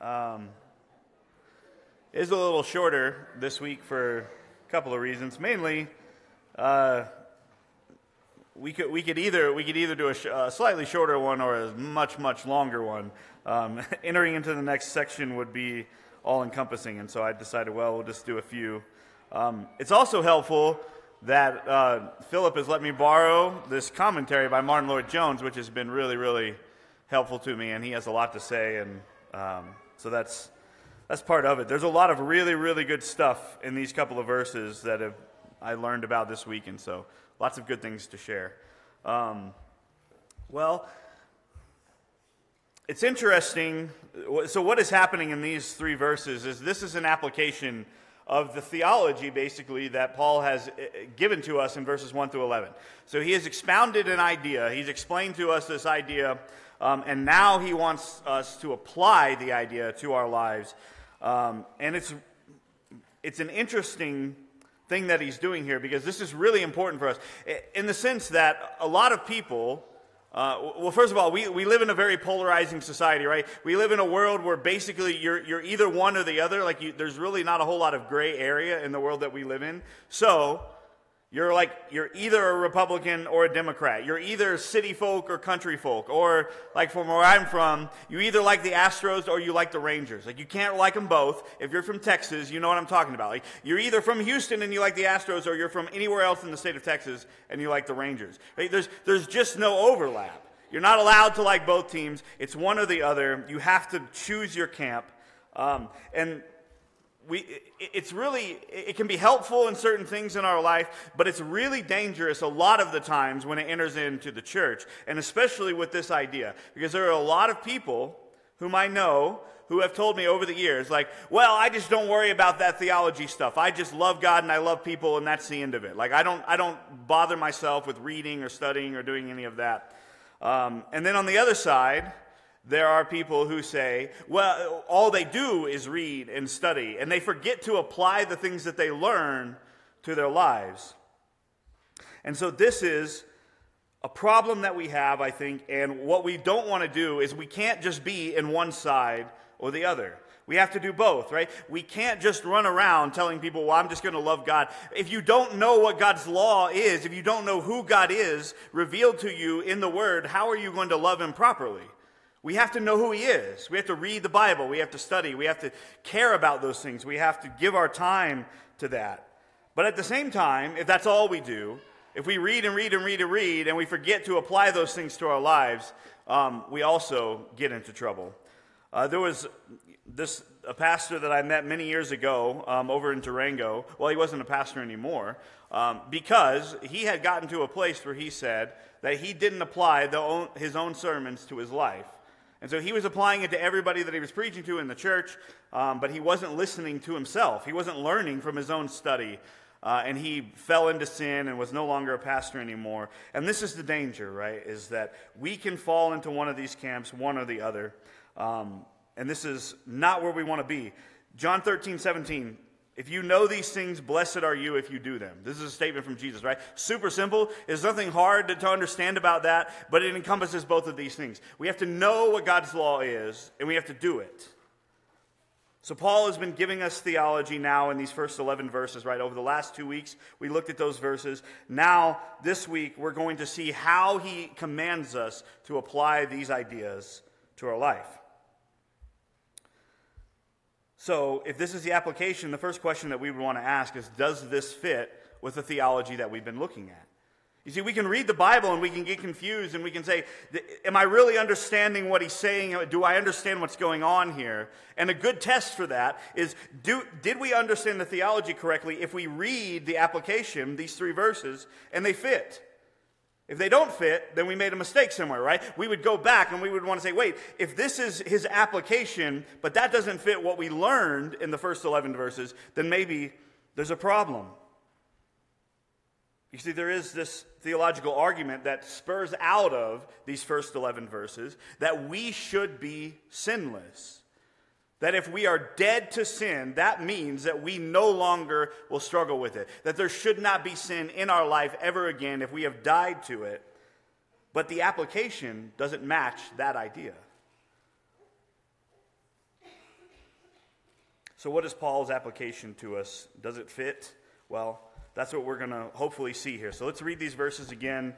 Um, is a little shorter this week for a couple of reasons. Mainly, uh, we could we could either we could either do a, sh- a slightly shorter one or a much much longer one. Um, entering into the next section would be all encompassing, and so I decided, well, we'll just do a few. Um, it's also helpful that uh, Philip has let me borrow this commentary by Martyn Lloyd-Jones, which has been really really helpful to me, and he has a lot to say, and um, so that's that's part of it. There's a lot of really really good stuff in these couple of verses that have I learned about this week, and so lots of good things to share. Um, well, it's interesting. So, what is happening in these three verses is this is an application of the theology, basically, that Paul has eh, eh, given to us in verses 1 through 11. So, he has expounded an idea, he's explained to us this idea, um, and now he wants us to apply the idea to our lives. Um, and it's, it's an interesting thing that he's doing here because this is really important for us in the sense that a lot of people. Uh, well, first of all, we, we live in a very polarizing society, right? We live in a world where basically you're, you're either one or the other. Like, you, there's really not a whole lot of gray area in the world that we live in. So, you're like, you're either a Republican or a Democrat. You're either city folk or country folk. Or, like from where I'm from, you either like the Astros or you like the Rangers. Like, you can't like them both. If you're from Texas, you know what I'm talking about. Like, you're either from Houston and you like the Astros or you're from anywhere else in the state of Texas and you like the Rangers. Right? There's, there's just no overlap. You're not allowed to like both teams. It's one or the other. You have to choose your camp. Um, and we, it's really, it can be helpful in certain things in our life, but it's really dangerous a lot of the times when it enters into the church, and especially with this idea, because there are a lot of people whom I know who have told me over the years, like, well, I just don't worry about that theology stuff. I just love God and I love people, and that's the end of it. Like, I don't, I don't bother myself with reading or studying or doing any of that. Um, and then on the other side, there are people who say, well, all they do is read and study, and they forget to apply the things that they learn to their lives. And so, this is a problem that we have, I think, and what we don't want to do is we can't just be in one side or the other. We have to do both, right? We can't just run around telling people, well, I'm just going to love God. If you don't know what God's law is, if you don't know who God is revealed to you in the Word, how are you going to love Him properly? We have to know who He is. We have to read the Bible. We have to study. We have to care about those things. We have to give our time to that. But at the same time, if that's all we do, if we read and read and read and read and we forget to apply those things to our lives, um, we also get into trouble. Uh, there was this a pastor that I met many years ago um, over in Durango. Well, he wasn't a pastor anymore um, because he had gotten to a place where he said that he didn't apply own, his own sermons to his life. And so he was applying it to everybody that he was preaching to in the church, um, but he wasn't listening to himself. He wasn't learning from his own study. Uh, and he fell into sin and was no longer a pastor anymore. And this is the danger, right? Is that we can fall into one of these camps, one or the other. Um, and this is not where we want to be. John 13, 17 if you know these things, blessed are you if you do them. This is a statement from Jesus, right? Super simple. There's nothing hard to, to, understand about that, but it encompasses both of these things. We have to know what God's law is, and we have to do it. So, Paul has been giving us theology now in these first 11 verses, right? Over the last two weeks, we looked at those verses. Now, this week, we're going to see how he commands us to apply these ideas to our life. So, if this is the application, the first question that we would want to ask is Does this fit with the theology that we've been looking at? You see, we can read the Bible and we can get confused and we can say, Am I really understanding what he's saying? Do I understand what's going on here? And a good test for that is do, Did we understand the theology correctly if we read the application, these three verses, and they fit? If they don't fit, then we made a mistake somewhere, right? We would go back and we would want to say, wait, if this is his application, but that doesn't fit what we learned in the first 11 verses, then maybe there's a problem. You see, there is this theological argument that spurs out of these first 11 verses that we should be sinless. That if we are dead to sin, that means that we no longer will struggle with it. That there should not be sin in our life ever again if we have died to it. But the application doesn't match that idea. So, what is Paul's application to us? Does it fit? Well, that's what we're going to hopefully see here. So, let's read these verses again.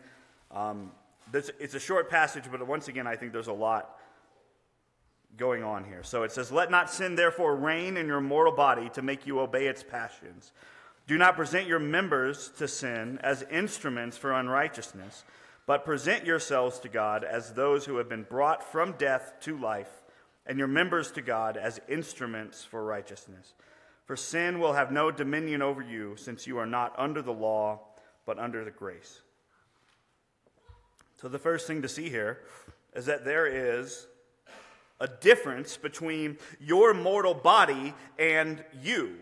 Um, it's a short passage, but once again, I think there's a lot going on here. So it says, Let not sin therefore reign in your mortal body to make you obey its passions. Do not present your members to sin as instruments for unrighteousness, but present yourselves to God as those who have been brought from death to life, and your members to God as instruments for righteousness. For sin will have no dominion over you, since you are not under the law, but under the grace. So, the first thing to see here is that there is a difference between your mortal body and you.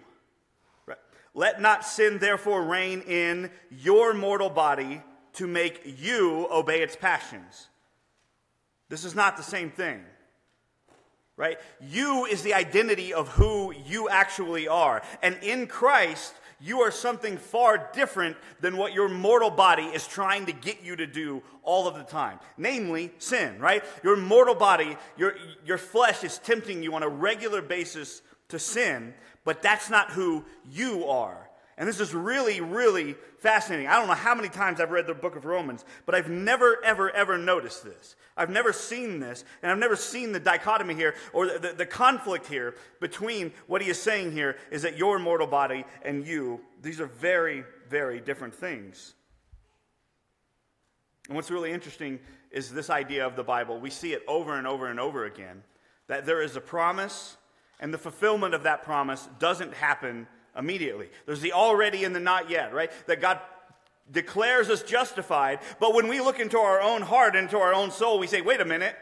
Let not sin therefore reign in your mortal body to make you obey its passions. This is not the same thing. Right? You is the identity of who you actually are. And in Christ, you are something far different than what your mortal body is trying to get you to do all of the time. Namely, sin, right? Your mortal body, your, your flesh is tempting you on a regular basis to sin, but that's not who you are. And this is really, really fascinating. I don't know how many times I've read the book of Romans, but I've never, ever, ever noticed this. I've never seen this, and I've never seen the dichotomy here or the, the, the conflict here between what he is saying here is that your mortal body and you, these are very, very different things. And what's really interesting is this idea of the Bible. We see it over and over and over again that there is a promise, and the fulfillment of that promise doesn't happen immediately. There's the already and the not yet, right? That God declares us justified, but when we look into our own heart, into our own soul, we say, wait a minute,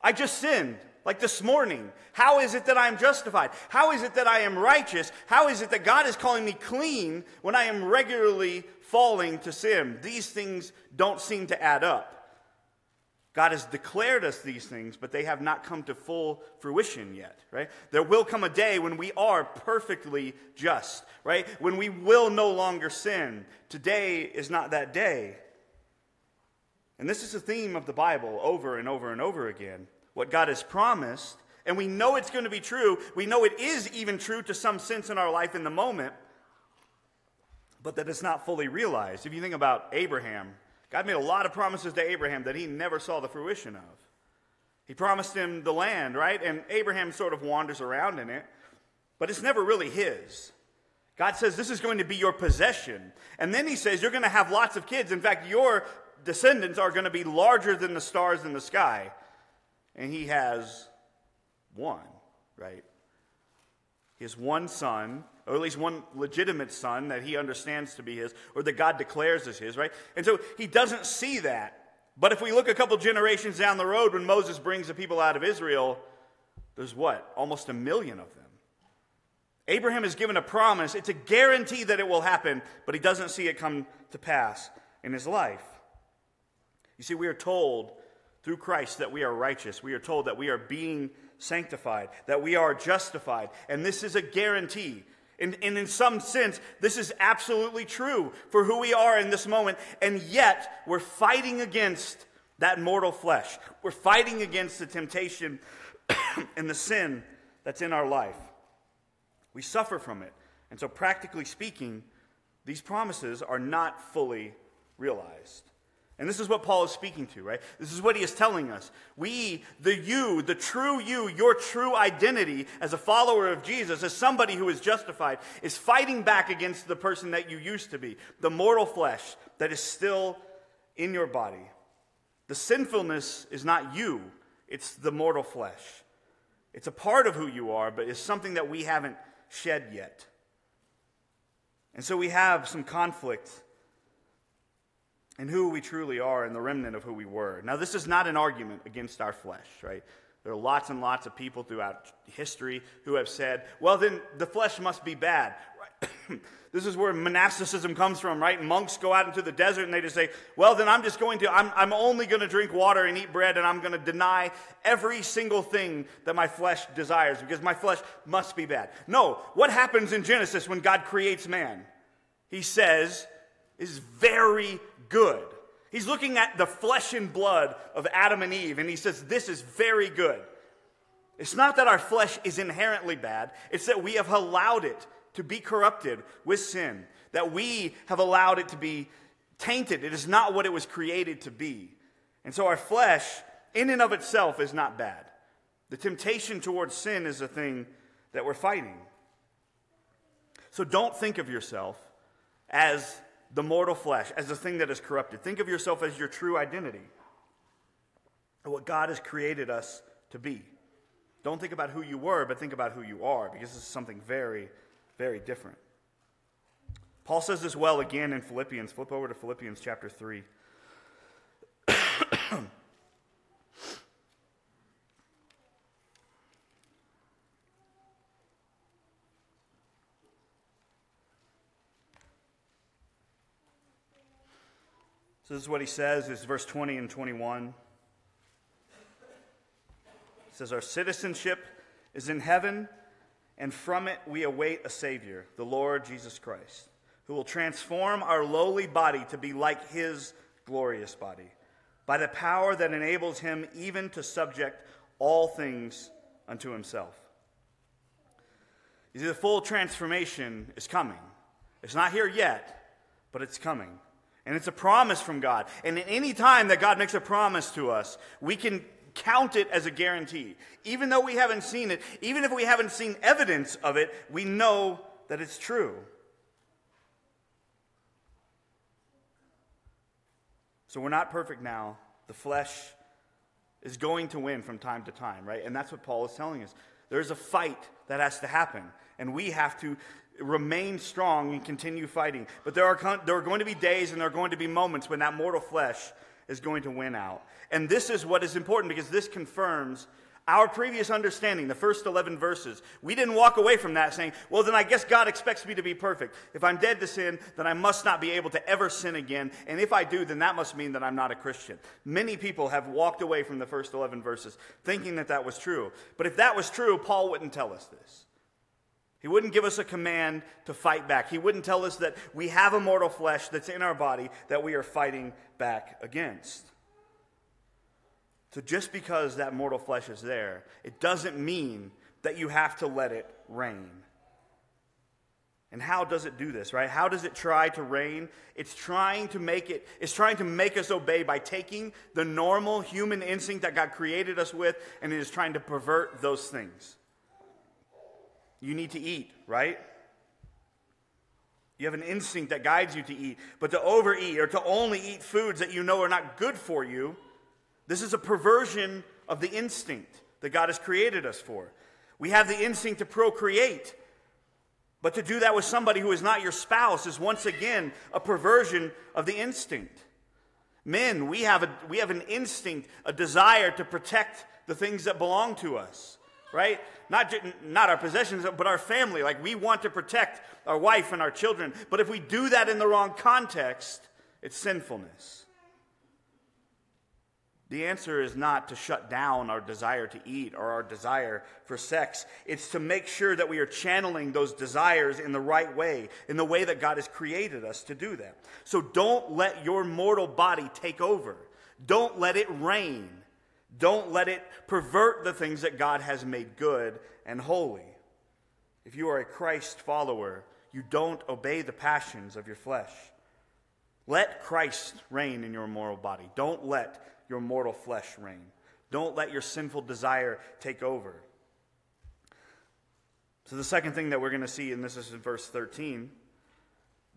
I just sinned. Like this morning, how is it that I am justified? How is it that I am righteous? How is it that God is calling me clean when I am regularly falling to sin? These things don't seem to add up. God has declared us these things, but they have not come to full fruition yet, right? There will come a day when we are perfectly just, right? When we will no longer sin. Today is not that day. And this is a theme of the Bible over and over and over again. What God has promised, and we know it's going to be true. We know it is even true to some sense in our life in the moment, but that it's not fully realized. If you think about Abraham, God made a lot of promises to Abraham that he never saw the fruition of. He promised him the land, right? And Abraham sort of wanders around in it, but it's never really his. God says, This is going to be your possession. And then he says, You're going to have lots of kids. In fact, your descendants are going to be larger than the stars in the sky. And he has one, right? He has one son or at least one legitimate son that he understands to be his, or that God declares as his, right? And so he doesn't see that. But if we look a couple generations down the road when Moses brings the people out of Israel, there's what? Almost a million of them. Abraham is given a promise. It's a guarantee that it will happen, but he doesn't see it come to pass in his life. You see, we are told through Christ that we are righteous. We are told that we are being sanctified, that we are justified. And this is a guarantee. And, and, in some sense, this is absolutely true for who we are in this moment. And yet, we're fighting against that mortal flesh. We're fighting against the temptation and the sin that's in our life. We suffer from it. And so, practically speaking, these promises are not fully realized. And this is what Paul is speaking to, right? This is what he is telling us. We, the you, the true you, your true identity as a follower of Jesus, as somebody who is justified, is fighting back against the person that you used to be, the mortal flesh that is still in your body. The sinfulness is not you, it's the mortal flesh. It's a part of who you are, but it's something that we haven't shed yet. And so we have some conflict and who we truly are and the remnant of who we were. Now, this is not an argument against our flesh, right? There are lots and lots of people throughout history who have said, well, then the flesh must be bad. This is where monasticism comes from, right? Monks go out into the desert and they just say, well, then I'm just going to, I'm, I'm only going to drink water and eat bread and I'm going to deny every single thing that my flesh desires because my flesh must be bad. No, what happens in Genesis when God creates man? He says, is very good. He's looking at the flesh and blood of Adam and Eve, and he says, This is very good. It's not that our flesh is inherently bad, it's that we have allowed it to be corrupted with sin, that we have allowed it to be tainted. It is not what it was created to be. And so our flesh, in and of itself, is not bad. The temptation towards sin is a thing that we're fighting. So don't think of yourself as the mortal flesh, as the thing that is corrupted. Think of yourself as your true identity, what God has created us to be. Don't think about who you were, but think about who you are, because this is something very, very different. Paul says this well again in Philippians. Flip over to Philippians chapter 3. this is what he says, is verse 20 and 21. It says, Our citizenship is in heaven, and from it we await a Savior, the Lord Jesus Christ, who will transform our lowly body to be like his glorious body, by the power that enables him even to subject all things unto himself. You see, the full transformation is coming. It's not here yet, but it's coming. And it's a promise from God. And at any time that God makes a promise to us, we can count it as a guarantee. Even though we haven't seen it, even if we haven't seen evidence of it, we know that it's true. So we're not perfect now. The flesh is going to win from time to time, right? And that's what Paul is telling us. There's a fight that has to happen, and we have to remain strong and continue fighting. But there are, there are going to be days and there are going to be moments when that mortal flesh is going to win out. And this is what is important because this confirms our previous understanding, the first 11 verses. We didn't walk away from that saying, well, then I guess God expects me to be perfect. If I'm dead to sin, then I must not be able to ever sin again. And if I do, then that must mean that I'm not a Christian. Many people have walked away from the first 11 verses thinking that that was true. But if that was true, Paul wouldn't tell us this. He wouldn't give us a command to fight back. He wouldn't tell us that we have a mortal flesh that's in our body that we are fighting back against. So just because that mortal flesh is there, it doesn't mean that you have to let it reign. And how does it do this, right? How does it try to reign? It's trying to make it, it's trying to make us obey by taking the normal human instinct that God created us with, and it is trying to pervert those things. You need to eat, right? You have an instinct that guides you to eat. But to overeat or to only eat foods that you know are not good for you, this is a perversion of the instinct that God has created us for. We have the instinct to procreate. But to do that with somebody who is not your spouse is once again a perversion of the instinct. Men, we have, a, we have an instinct, a desire to protect the things that belong to us right? Not, not our possessions, but our family. Like we want to protect our wife and our children. But if we do that in the wrong context, it's sinfulness. The answer is not to shut down our desire to eat or our desire for sex. It's to make sure that we are channeling those desires in the right way, in the way that God has created us to do that. So don't let your mortal body take over. Don't let it reign. Don't let it pervert the things that God has made good and holy. If you are a Christ follower, you don't obey the passions of your flesh. Let Christ reign in your mortal body. Don't let your mortal flesh reign. Don't let your sinful desire take over. So, the second thing that we're going to see, and this is in verse 13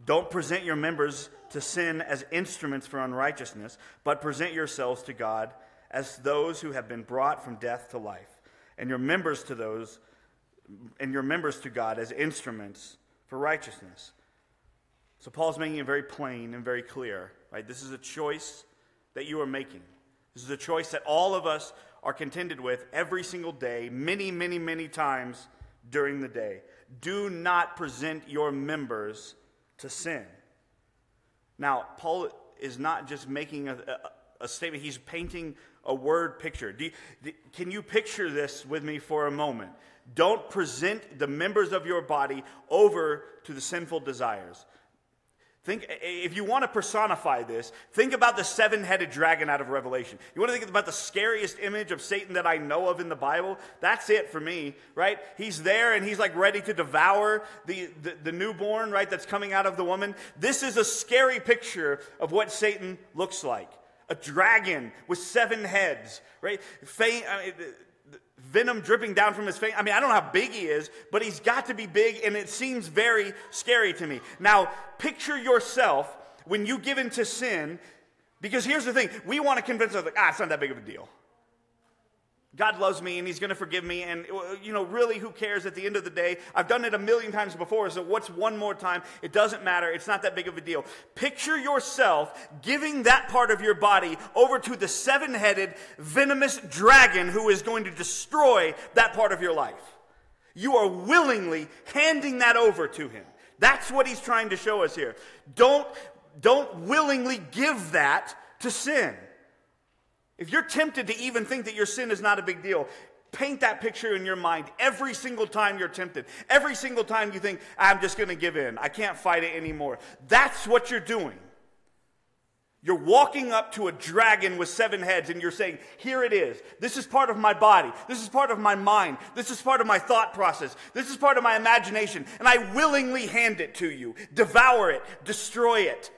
don't present your members to sin as instruments for unrighteousness, but present yourselves to God as those who have been brought from death to life, and your members to those and your members to God as instruments for righteousness. So Paul's making it very plain and very clear, right? This is a choice that you are making. This is a choice that all of us are contended with every single day, many, many, many times during the day. Do not present your members to sin. Now, Paul is not just making a, a, a statement, he's painting a word picture. You, can you picture this with me for a moment? Don't present the members of your body over to the sinful desires. Think, if you want to personify this, think about the seven headed dragon out of Revelation. You want to think about the scariest image of Satan that I know of in the Bible? That's it for me, right? He's there and he's like ready to devour the, the, the newborn, right, that's coming out of the woman. This is a scary picture of what Satan looks like a dragon with seven heads, right? I mean, venom dripping down from his face. I mean, I don't know how big he is, but he's got to be big, and it seems very scary to me. Now, picture yourself when you give in to sin, because here's the thing we want to convince ourselves, ah, it's not that big of a deal. God loves me and He's going to forgive me. And, uh, you know, really, who cares at the end of the day? I've done it a million times before, so what's one more time? It doesn't matter. It's not that big of a deal. Picture yourself giving that part of your body over to the seven headed, venomous dragon who is going to destroy that part of your life. You are willingly handing that over to Him. That's what He's trying to show us here. Don't, don't willingly give that to sin. If you're tempted to even think that your sin is not a big deal, paint that picture in your mind every single time you're tempted. Every single time you think, I'm just going to give in. I can't fight it anymore. That's what you're doing. You're walking up to a dragon with seven heads and you're saying, Here it is. This is part of my body. This is part of my mind. This is part of my thought process. This is part of my imagination. And I willingly hand it to you. Devour it. Destroy it.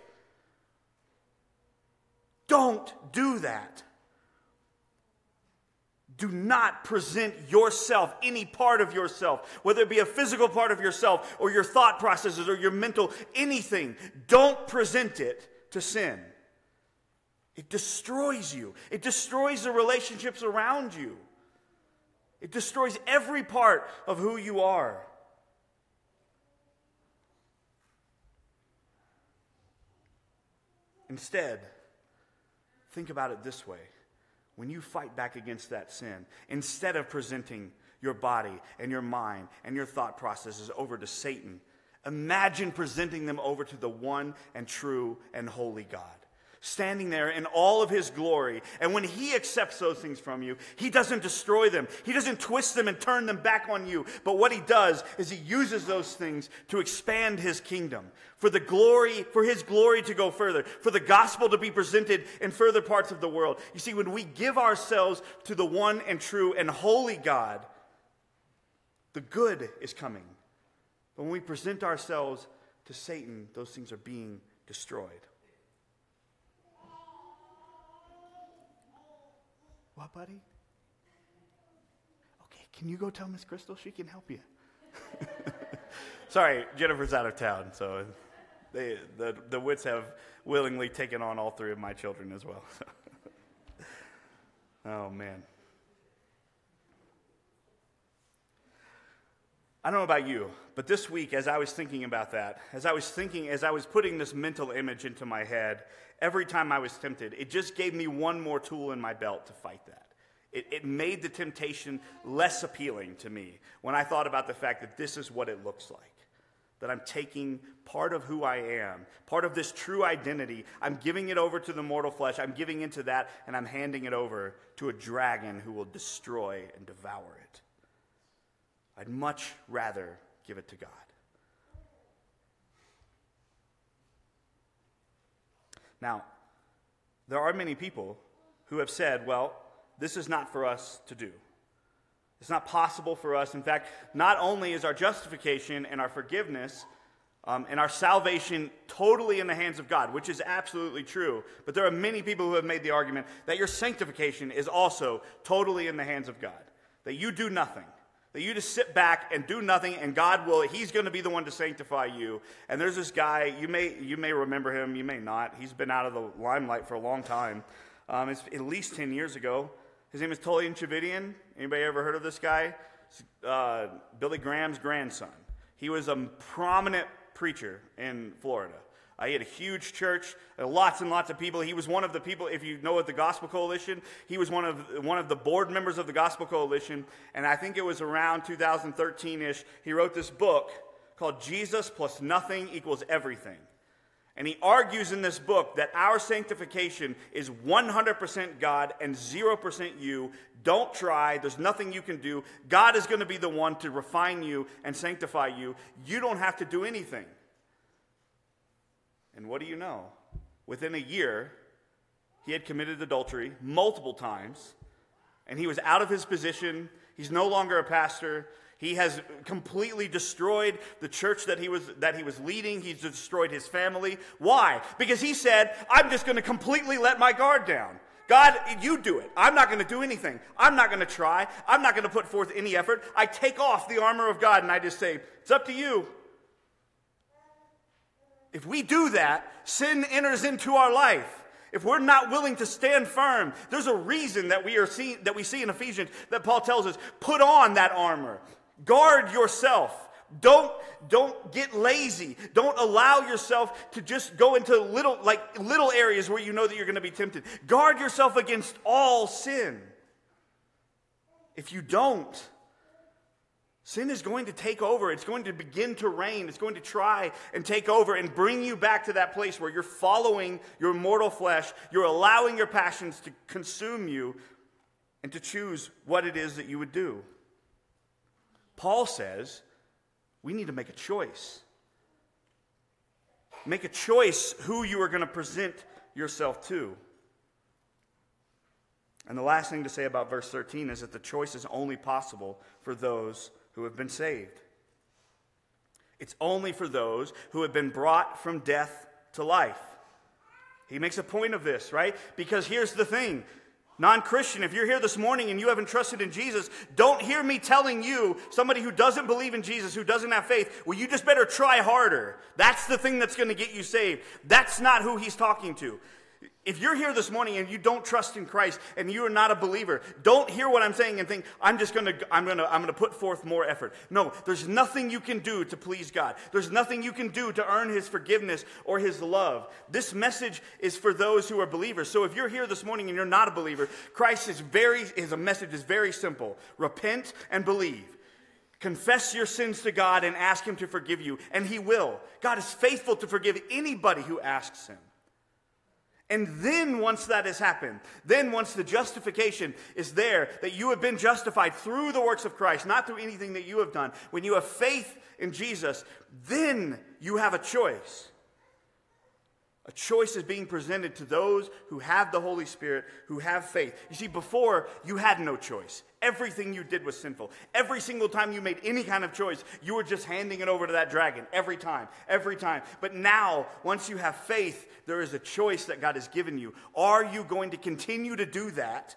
Don't do that. Do not present yourself, any part of yourself, whether it be a physical part of yourself or your thought processes or your mental, anything. Don't present it to sin. It destroys you, it destroys the relationships around you, it destroys every part of who you are. Instead, think about it this way when you fight back against that sin, instead of presenting your body and your mind and your thought processes over to Satan, imagine presenting them over to the one and true and holy God standing there in all of his glory. And when he accepts those things from you, he doesn't destroy them. He doesn't twist them and turn them back on you. But what he does is he uses those things to expand his kingdom, for the glory, for his glory to go further, for the gospel to be presented in further parts of the world. You see, when we give ourselves to the one and true and holy God, the good is coming. But when we present ourselves to Satan, those things are being destroyed. What, buddy? Okay, can you go tell Miss Crystal she can help you? Sorry, Jennifer's out of town, so they, the, the wits have willingly taken on all three of my children as well. oh, man. I don't know about you, but this week, as I was thinking about that, as I was thinking, as I was putting this mental image into my head, every time I was tempted, it just gave me one more tool in my belt to fight that. It, it, made the temptation less appealing to me when I thought about the fact that this is what it looks like. That I'm taking part of who I am, part of this true identity, I'm giving it over to the mortal flesh, I'm giving into that, and I'm handing it over to a dragon who will destroy and devour it. I'd much rather give it to God. Now, there are many people who have said, well, this is not for us to do. It's not possible for us. In fact, not only is our justification and our forgiveness um, and our salvation totally in the hands of God, which is absolutely true, but there are many people who have made the argument that your sanctification is also totally in the hands of God, that you do nothing. That you just sit back and do nothing, and God will, He's going to be the one to sanctify you. And there's this guy, you may, you may remember him, you may not. He's been out of the limelight for a long time. Um, it's at least 10 years ago. His name is Tullian Tchividjian. Anybody ever heard of this guy? Uh, Billy Graham's grandson. He was a prominent preacher in Florida. Uh, he had a huge church, uh, lots and lots of people. He was one of the people, if you know of the Gospel Coalition, he was one of, one of the board members of the Gospel Coalition. And I think it was around 2013 ish, he wrote this book called Jesus Plus Nothing Equals Everything. And he argues in this book that our sanctification is 100% God and 0% you. Don't try. There's nothing you can do. God is going to be the one to refine you and sanctify you. You don't have to do anything. And what do you know? Within a year, he had committed adultery multiple times, and he was out of his position. He's no longer a pastor. He has completely destroyed the church that he was that he was leading. He's destroyed his family. Why? Because he said, "I'm just going to completely let my guard down." God, you do it. I'm not going to do anything. I'm not going to try. I'm not going to put forth any effort. I take off the armor of God and I just say, "It's up to you." If we do that, sin enters into our life. If we're not willing to stand firm, there's a reason that we are see, that we see in Ephesians that Paul tells us, put on that armor. Guard yourself. Don't, don't get lazy. Don't allow yourself to just go into little, like little areas where you know that you're going to be tempted. Guard yourself against all sin. If you don't, sin is going to take over. It's going to begin to reign. It's going to try and take over and bring you back to that place where you're following your mortal flesh. You're allowing your passions to consume you and to choose what it is that you would do. Paul says we need to make a choice. Make a choice who you are going to present yourself to. And the last thing to say about verse 13 is that the choice is only possible for those who have been saved. It's only for those who have been brought from death to life. He makes a point of this, right? Because here's the thing Non Christian, if you're here this morning and you haven't trusted in Jesus, don't hear me telling you, somebody who doesn't believe in Jesus, who doesn't have faith, well, you just better try harder. That's the thing that's going to get you saved. That's not who he's talking to. If you're here this morning and you don't trust in Christ and you are not a believer, don't hear what I'm saying and think, I'm just going to, I'm going to, I'm going to put forth more effort. No, there's nothing you can do to please God. There's nothing you can do to earn His forgiveness or His love. This message is for those who are believers. So if you're here this morning and you're not a believer, Christ is very, his message is very simple. Repent and believe. Confess your sins to God and ask Him to forgive you, and He will. God is faithful to forgive anybody who asks Him. And then, once that has happened, then once the justification is there, that you have been justified through the works of Christ, not through anything that you have done, when you have faith in Jesus, then you have a choice. A choice is being presented to those who have the Holy Spirit, who have faith. You see, before, you had no choice. Everything you did was sinful. Every single time you made any kind of choice, you were just handing it over to that dragon. Every time, every time. But now, once you have faith, there is a choice that God has given you. Are you going to continue to do that,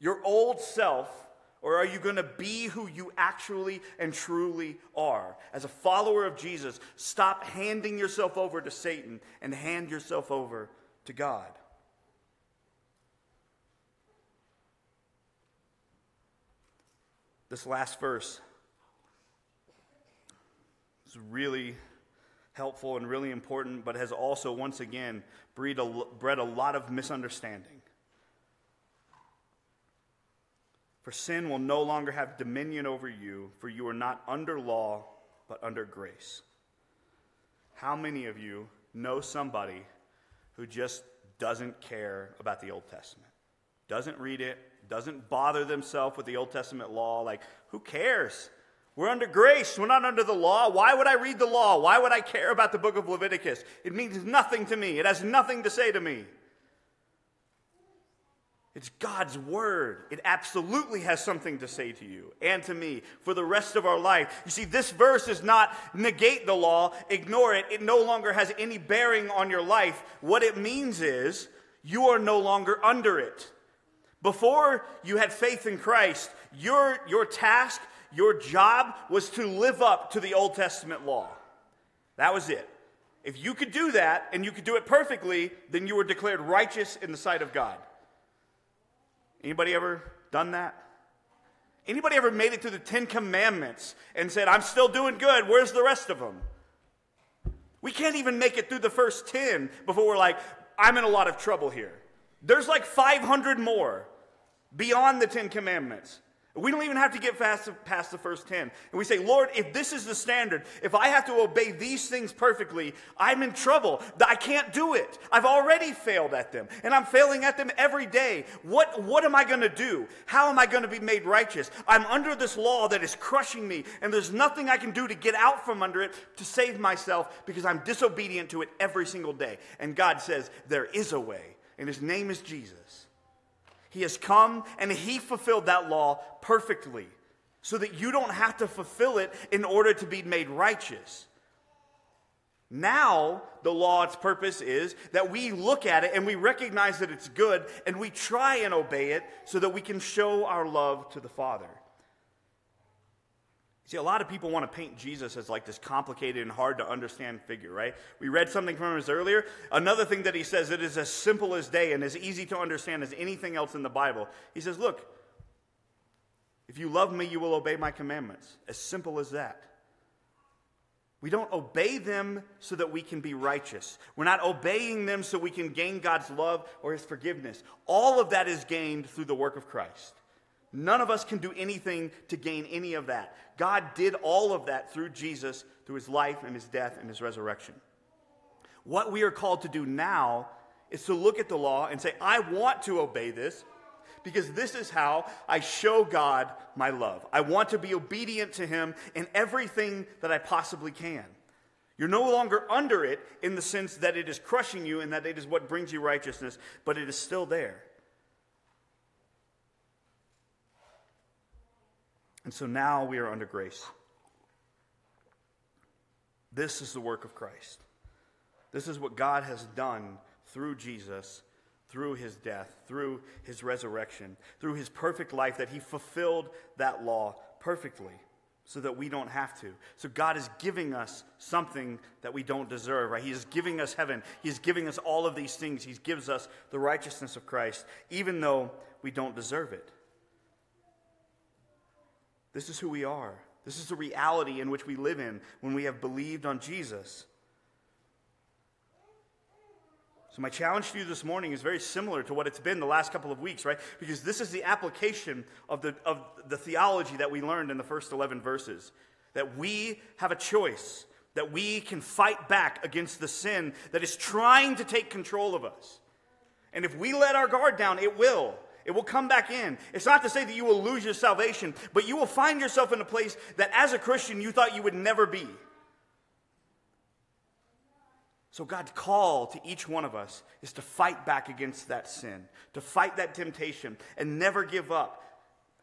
your old self, or are you going to be who you actually and truly are? As a follower of Jesus, stop handing yourself over to Satan and hand yourself over to God. This last verse is really helpful and really important, but has also, once again, bred a, lot of misunderstanding. For sin will no longer have dominion over you, for you are not under law, but under grace. How many of you know somebody who just doesn't care about the Old Testament? Doesn't read it, doesn't bother themselves with the Old Testament law. Like, who cares? We're under grace. We're not under the law. Why would I read the law? Why would I care about the book of Leviticus? It means nothing to me. It has nothing to say to me. It's God's word. It absolutely has something to say to you and to me for the rest of our life. You see, this verse does not negate the law, ignore it. It no longer has any bearing on your life. What it means is you are no longer under it. Before you had faith in Christ, your, your task, your job was to live up to the Old Testament law. That was it. If you could do that and you could do it perfectly, then you were declared righteous in the sight of God. Anybody ever done that? Anybody ever made it to the Ten Commandments and said, I'm still doing good, where's the rest of them? We can't even make it through the first 10 before we're like, I'm in a lot of trouble here. There's like 500 more beyond the Ten Commandments. We don't even have to get past, past the first 10. And we say, Lord, if this is the standard, if I have to obey these things perfectly, I'm in trouble. I can't do it. I've already failed at them, and I'm failing at them every day. What, what am I going to do? How am I going to be made righteous? I'm under this law that is crushing me, and there's nothing I can do to get out from under it to save myself because I'm disobedient to it every single day. And God says, There is a way, and His name is Jesus. He has come and he fulfilled that law perfectly so that you don't have to fulfill it in order to be made righteous. Now, the law's purpose is that we look at it and we recognize that it's good and we try and obey it so that we can show our love to the Father. See, a lot of people want to paint Jesus as like this complicated and hard to understand figure, right? We read something from him earlier. Another thing that he says, it is as simple as day and as easy to understand as anything else in the Bible. He says, Look, if you love me, you will obey my commandments. As simple as that. We don't obey them so that we can be righteous. We're not obeying them so we can gain God's love or his forgiveness. All of that is gained through the work of Christ. None of us can do anything to gain any of that. God did all of that through Jesus, through his life and his death and his resurrection. What we are called to do now is to look at the law and say, I want to obey this because this is how I show God my love. I want to be obedient to him in everything that I possibly can. You're no longer under it in the sense that it is crushing you and that it is what brings you righteousness, but it is still there. And so now we are under grace. This is the work of Christ. This is what God has done through Jesus, through his death, through his resurrection, through his perfect life, that he fulfilled that law perfectly so that we don't have to. So God is giving us something that we don't deserve, right? He is giving us heaven. He's giving us all of these things. He gives us the righteousness of Christ, even though we don't deserve it. This is who we are. This is the reality in which we live in when we have believed on Jesus. So, my challenge to you this morning is very similar to what it's been the last couple of weeks, right? Because this is the application of the, of the theology that we learned in the first 11 verses. That we have a choice, that we can fight back against the sin that is trying to take control of us. And if we let our guard down, it will. It will come back in. It's not to say that you will lose your salvation, but you will find yourself in a place that as a Christian you thought you would never be. So, God's call to each one of us is to fight back against that sin, to fight that temptation, and never give up.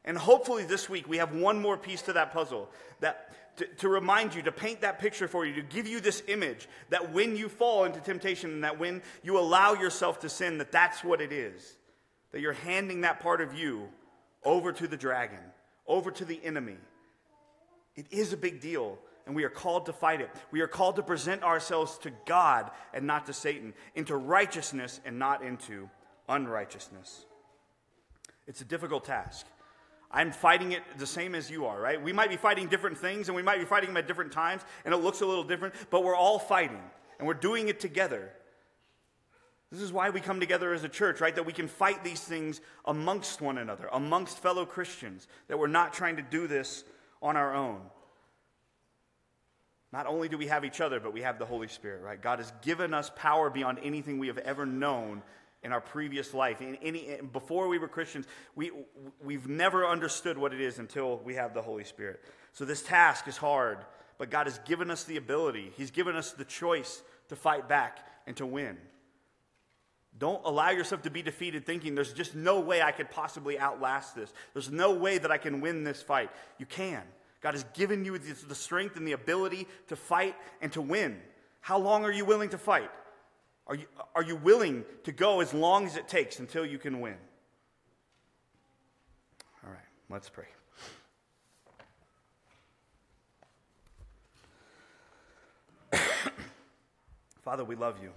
And hopefully, this week we have one more piece to that puzzle that, to, to remind you, to paint that picture for you, to give you this image that when you fall into temptation and that when you allow yourself to sin, that that's what it is that you're handing that part of you over to the dragon, over to the enemy. It is a big deal, and we are called to fight it. We are called to present ourselves to God and not to Satan, into righteousness and not into unrighteousness. It's a difficult task. I'm fighting it the same as you are, right? We might be fighting different things and we might be fighting them at different times, and it looks a little different, but we're all fighting, and we're doing it together. This is why we come together as a church, right? That we can fight these things amongst one another, amongst fellow Christians, that we're not trying to do this on our own. Not only do we have each other, but we have the Holy Spirit, right? God has given us power beyond anything we have ever known in our previous life. In any, before we were Christians, we, we've never understood what it is until we have the Holy Spirit. So this task is hard, but God has given us the ability, He's given us the choice to fight back and to win. Don't allow yourself to be defeated thinking there's just no way I could possibly outlast this. There's no way that I can win this fight. You can. God has given you the strength and the ability to fight and to win. How long are you willing to fight? Are you, are you willing to go as long as it takes until you can win? All right, let's pray. Father, we love you.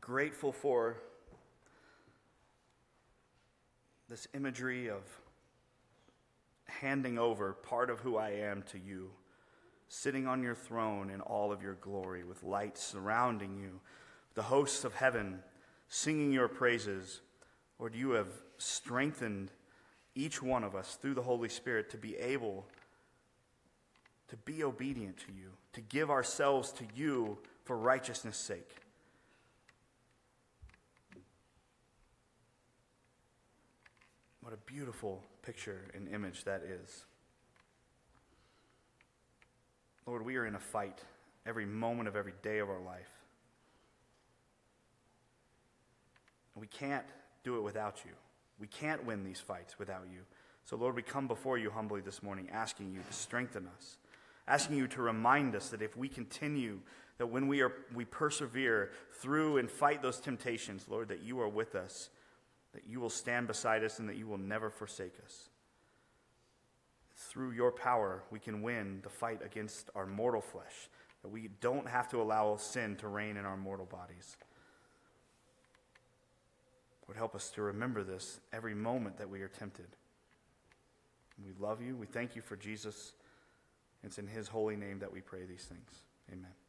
Grateful for this imagery of handing over part of who I am to you, sitting on your throne in all of your glory, with light surrounding you, the hosts of heaven singing your praises, Lord, you have strengthened each one of us through the Holy Spirit to be able to be obedient to you, to give ourselves to you for righteousness' sake. What a beautiful picture and image that is. Lord, we are in a fight every moment of every day of our life. We can't do it without you. We can't win these fights without you. So, Lord, we come before you humbly this morning, asking you to strengthen us, asking you to remind us that if we continue, that when we, are, we persevere through and fight those temptations, Lord, that you are with us, that you will stand beside us, and that you will never forsake us. Through your power, we can win the fight against our mortal flesh, that we don't have to allow sin to reign in our mortal bodies. Lord, help us to remember this every moment that we are tempted. We love you. We thank you for Jesus. It's in his holy name that we pray these things. Amen.